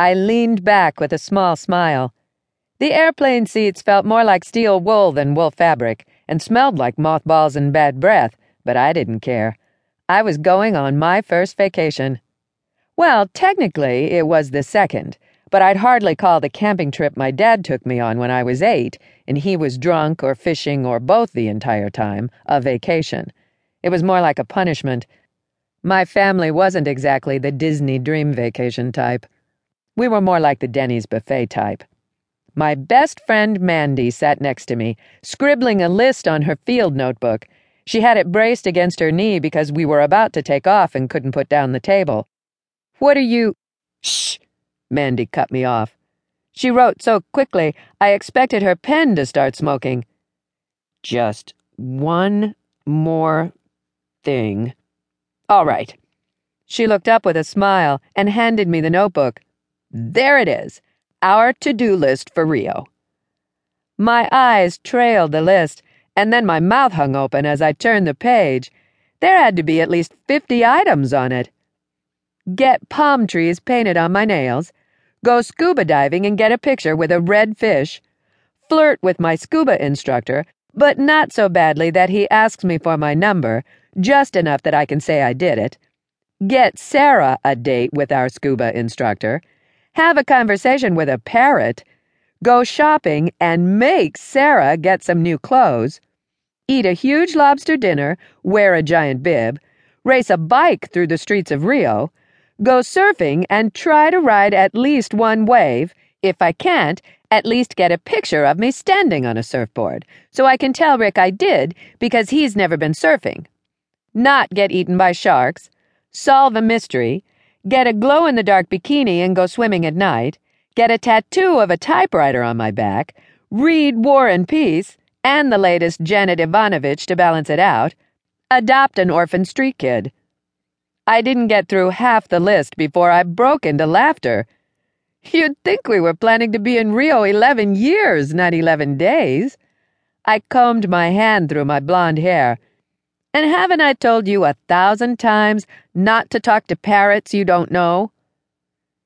I leaned back with a small smile. The airplane seats felt more like steel wool than wool fabric and smelled like mothballs and bad breath, but I didn't care. I was going on my first vacation. Well, technically, it was the second, but I'd hardly call the camping trip my dad took me on when I was eight, and he was drunk or fishing or both the entire time, a vacation. It was more like a punishment. My family wasn't exactly the Disney dream vacation type. We were more like the Denny's buffet type. My best friend Mandy sat next to me, scribbling a list on her field notebook. She had it braced against her knee because we were about to take off and couldn't put down the table. What are you. Shh! Mandy cut me off. She wrote so quickly, I expected her pen to start smoking. Just one more thing. All right. She looked up with a smile and handed me the notebook. There it is, our to do list for Rio. My eyes trailed the list, and then my mouth hung open as I turned the page. There had to be at least 50 items on it. Get palm trees painted on my nails. Go scuba diving and get a picture with a red fish. Flirt with my scuba instructor, but not so badly that he asks me for my number, just enough that I can say I did it. Get Sarah a date with our scuba instructor have a conversation with a parrot, go shopping and make Sarah get some new clothes, eat a huge lobster dinner, wear a giant bib, race a bike through the streets of Rio, go surfing and try to ride at least one wave. If I can't, at least get a picture of me standing on a surfboard. So I can tell Rick I did because he's never been surfing. Not get eaten by sharks, solve a mystery, get a glow in the dark bikini and go swimming at night, get a tattoo of a typewriter on my back, read War and Peace and the latest Janet Evanovich to balance it out, adopt an orphan street kid. I didn't get through half the list before I broke into laughter. You'd think we were planning to be in Rio 11 years, not 11 days. I combed my hand through my blonde hair and haven't I told you a thousand times not to talk to parrots you don't know?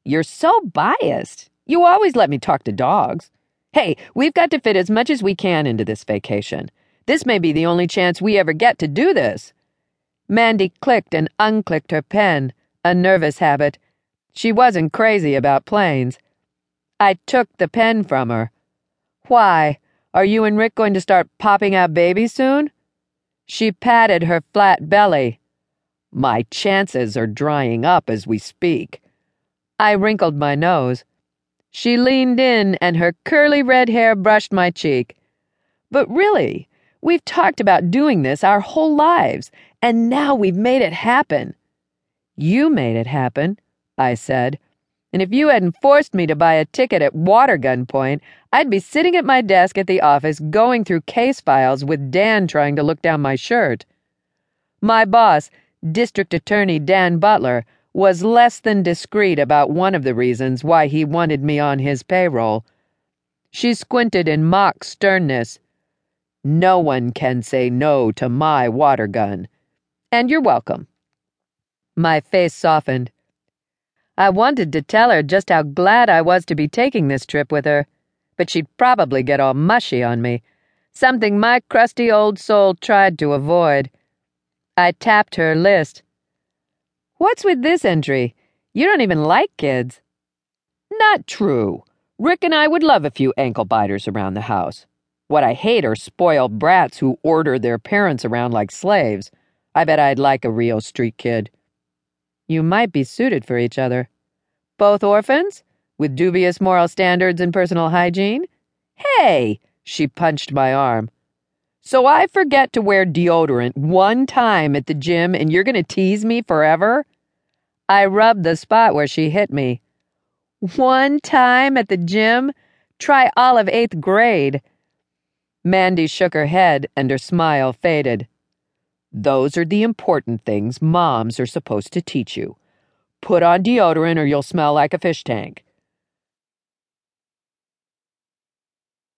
You're so biased. You always let me talk to dogs. Hey, we've got to fit as much as we can into this vacation. This may be the only chance we ever get to do this. Mandy clicked and unclicked her pen, a nervous habit. She wasn't crazy about planes. I took the pen from her. Why? Are you and Rick going to start popping out babies soon? She patted her flat belly. My chances are drying up as we speak. I wrinkled my nose. She leaned in and her curly red hair brushed my cheek. But really, we've talked about doing this our whole lives, and now we've made it happen. You made it happen, I said. And if you hadn't forced me to buy a ticket at Watergun Point, I'd be sitting at my desk at the office going through case files with Dan trying to look down my shirt. My boss, District Attorney Dan Butler, was less than discreet about one of the reasons why he wanted me on his payroll. She squinted in mock sternness. No one can say no to my water gun. And you're welcome. My face softened. I wanted to tell her just how glad I was to be taking this trip with her, but she'd probably get all mushy on me, something my crusty old soul tried to avoid. I tapped her list. What's with this entry? You don't even like kids. Not true. Rick and I would love a few ankle biters around the house. What I hate are spoiled brats who order their parents around like slaves. I bet I'd like a real Street kid. You might be suited for each other. Both orphans? With dubious moral standards and personal hygiene? Hey! She punched my arm. So I forget to wear deodorant one time at the gym and you're going to tease me forever? I rubbed the spot where she hit me. One time at the gym? Try all of eighth grade. Mandy shook her head and her smile faded. Those are the important things moms are supposed to teach you. Put on deodorant or you'll smell like a fish tank.